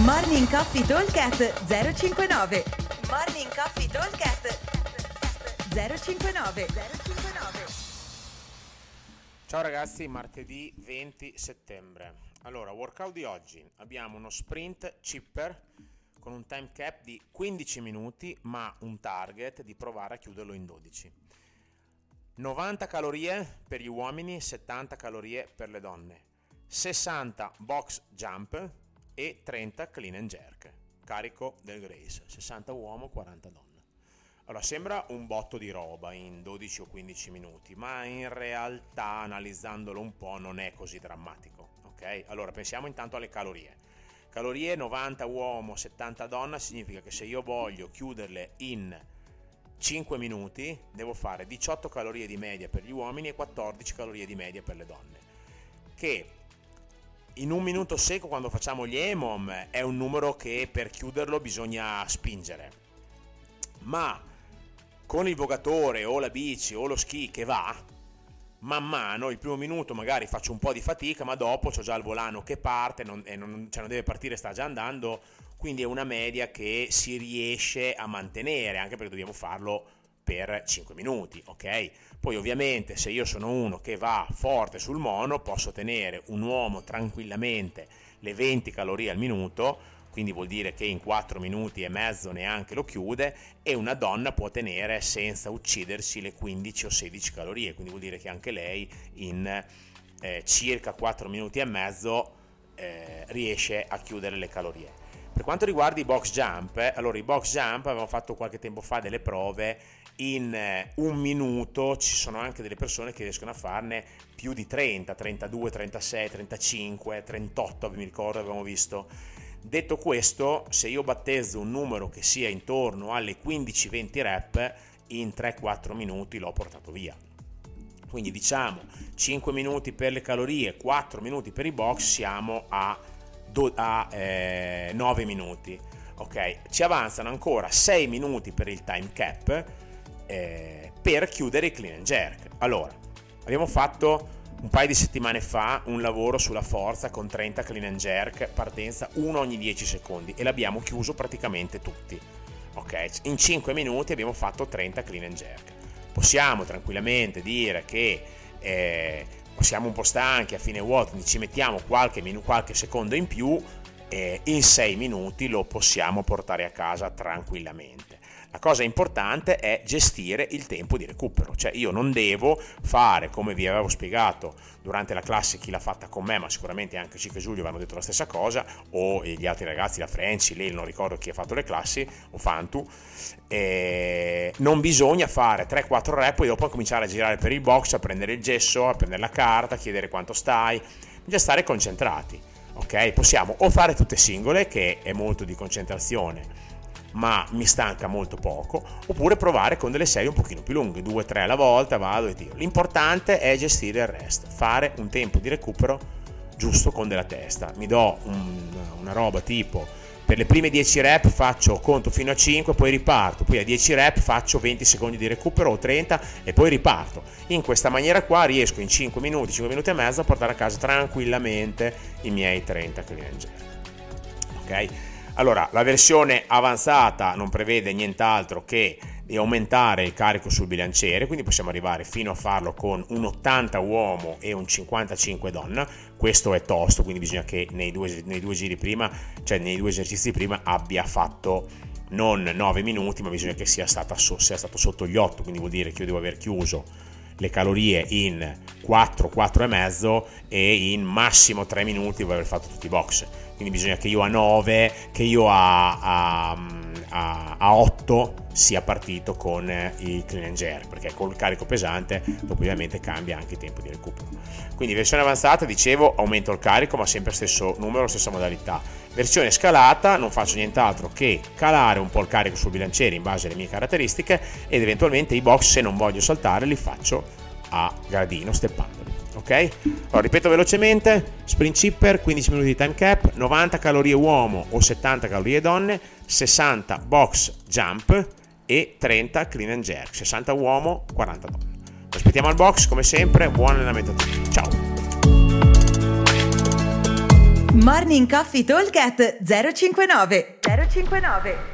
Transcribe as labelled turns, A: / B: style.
A: Morning Coffee Talkcast 059 Morning Coffee Talkcast 059 059
B: Ciao ragazzi, martedì 20 settembre. Allora, workout di oggi. Abbiamo uno sprint chipper con un time cap di 15 minuti, ma un target di provare a chiuderlo in 12. 90 calorie per gli uomini, 70 calorie per le donne. 60 box jump e 30 clean and jerk. Carico del Grace, 60 uomo, 40 donne. Allora, sembra un botto di roba in 12 o 15 minuti, ma in realtà analizzandolo un po' non è così drammatico, ok? Allora, pensiamo intanto alle calorie. Calorie 90 uomo, 70 donna significa che se io voglio chiuderle in 5 minuti, devo fare 18 calorie di media per gli uomini e 14 calorie di media per le donne. Che in un minuto secco quando facciamo gli EMOM è un numero che per chiuderlo bisogna spingere. Ma con il vogatore o la bici o lo ski che va, man mano il primo minuto magari faccio un po' di fatica, ma dopo ho già il volano che parte non, e non, cioè non deve partire, sta già andando, quindi è una media che si riesce a mantenere, anche perché dobbiamo farlo per 5 minuti, ok? Poi ovviamente se io sono uno che va forte sul mono, posso tenere un uomo tranquillamente le 20 calorie al minuto, quindi vuol dire che in 4 minuti e mezzo neanche lo chiude e una donna può tenere senza uccidersi le 15 o 16 calorie, quindi vuol dire che anche lei in eh, circa 4 minuti e mezzo eh, riesce a chiudere le calorie. Per quanto riguarda i box jump, eh, allora i box jump avevamo fatto qualche tempo fa delle prove in eh, un minuto ci sono anche delle persone che riescono a farne più di 30, 32, 36, 35, 38, mi ricordo abbiamo visto Detto questo, se io battezzo un numero che sia intorno alle 15-20 rep, in 3-4 minuti l'ho portato via. Quindi diciamo 5 minuti per le calorie, 4 minuti per i box, siamo a, do- a eh, 9 minuti. Ok, ci avanzano ancora 6 minuti per il time cap eh, per chiudere il clean and jerk. Allora, abbiamo fatto un paio di settimane fa un lavoro sulla forza con 30 clean and jerk, partenza 1 ogni 10 secondi e l'abbiamo chiuso praticamente tutti. Ok, in 5 minuti abbiamo fatto 30 clean and jerk. Possiamo tranquillamente dire che eh, siamo un po' stanchi a fine vuoto, ci mettiamo qualche, minu- qualche secondo in più e in 6 minuti lo possiamo portare a casa tranquillamente. La cosa importante è gestire il tempo di recupero, cioè io non devo fare come vi avevo spiegato durante la classe chi l'ha fatta con me, ma sicuramente anche Cico e Giulio avevano detto la stessa cosa, o gli altri ragazzi, la Franci, lei non ricordo chi ha fatto le classi, o Fantu, e non bisogna fare 3-4 rep e dopo cominciare a girare per il box, a prendere il gesso, a prendere la carta, a chiedere quanto stai, bisogna stare concentrati. Ok, possiamo o fare tutte singole, che è molto di concentrazione, ma mi stanca molto poco, oppure provare con delle serie un pochino più lunghe, 2-3 alla volta, vado e tiro. L'importante è gestire il resto, fare un tempo di recupero giusto con della testa. Mi do un, una roba tipo per le prime 10 rep faccio conto fino a 5, poi riparto, poi a 10 rep faccio 20 secondi di recupero o 30 e poi riparto. In questa maniera qua riesco in 5 minuti, 5 minuti e mezzo a portare a casa tranquillamente i miei 30 clean and. Ok? Allora, la versione avanzata non prevede nient'altro che di aumentare il carico sul bilanciere, quindi possiamo arrivare fino a farlo con un 80 uomo e un 55 donna. Questo è tosto, quindi bisogna che nei due, nei due giri prima, cioè nei due esercizi prima, abbia fatto non 9 minuti, ma bisogna che sia, stata, sia stato sotto gli 8, quindi vuol dire che io devo aver chiuso le calorie in 4, 4 e mezzo e in massimo 3 minuti devo aver fatto tutti i box. Quindi bisogna che io a 9, che io a, a, a, a 8 sia partito con il clean and jerk, perché col carico pesante ovviamente cambia anche il tempo di recupero. Quindi versione avanzata, dicevo, aumento il carico, ma sempre stesso numero, stessa modalità. Versione scalata, non faccio nient'altro che calare un po' il carico sul bilanciere in base alle mie caratteristiche ed eventualmente i box, se non voglio saltare, li faccio a gradino, steppandoli ok? Allora, ripeto velocemente, sprint chipper, 15 minuti di time cap, 90 calorie uomo o 70 calorie donne, 60 box jump e 30 clean and jerk, 60 uomo, 40 donne. aspettiamo al box come sempre, buon allenamento a tutti, ciao!
A: Morning Coffee Talk 059 059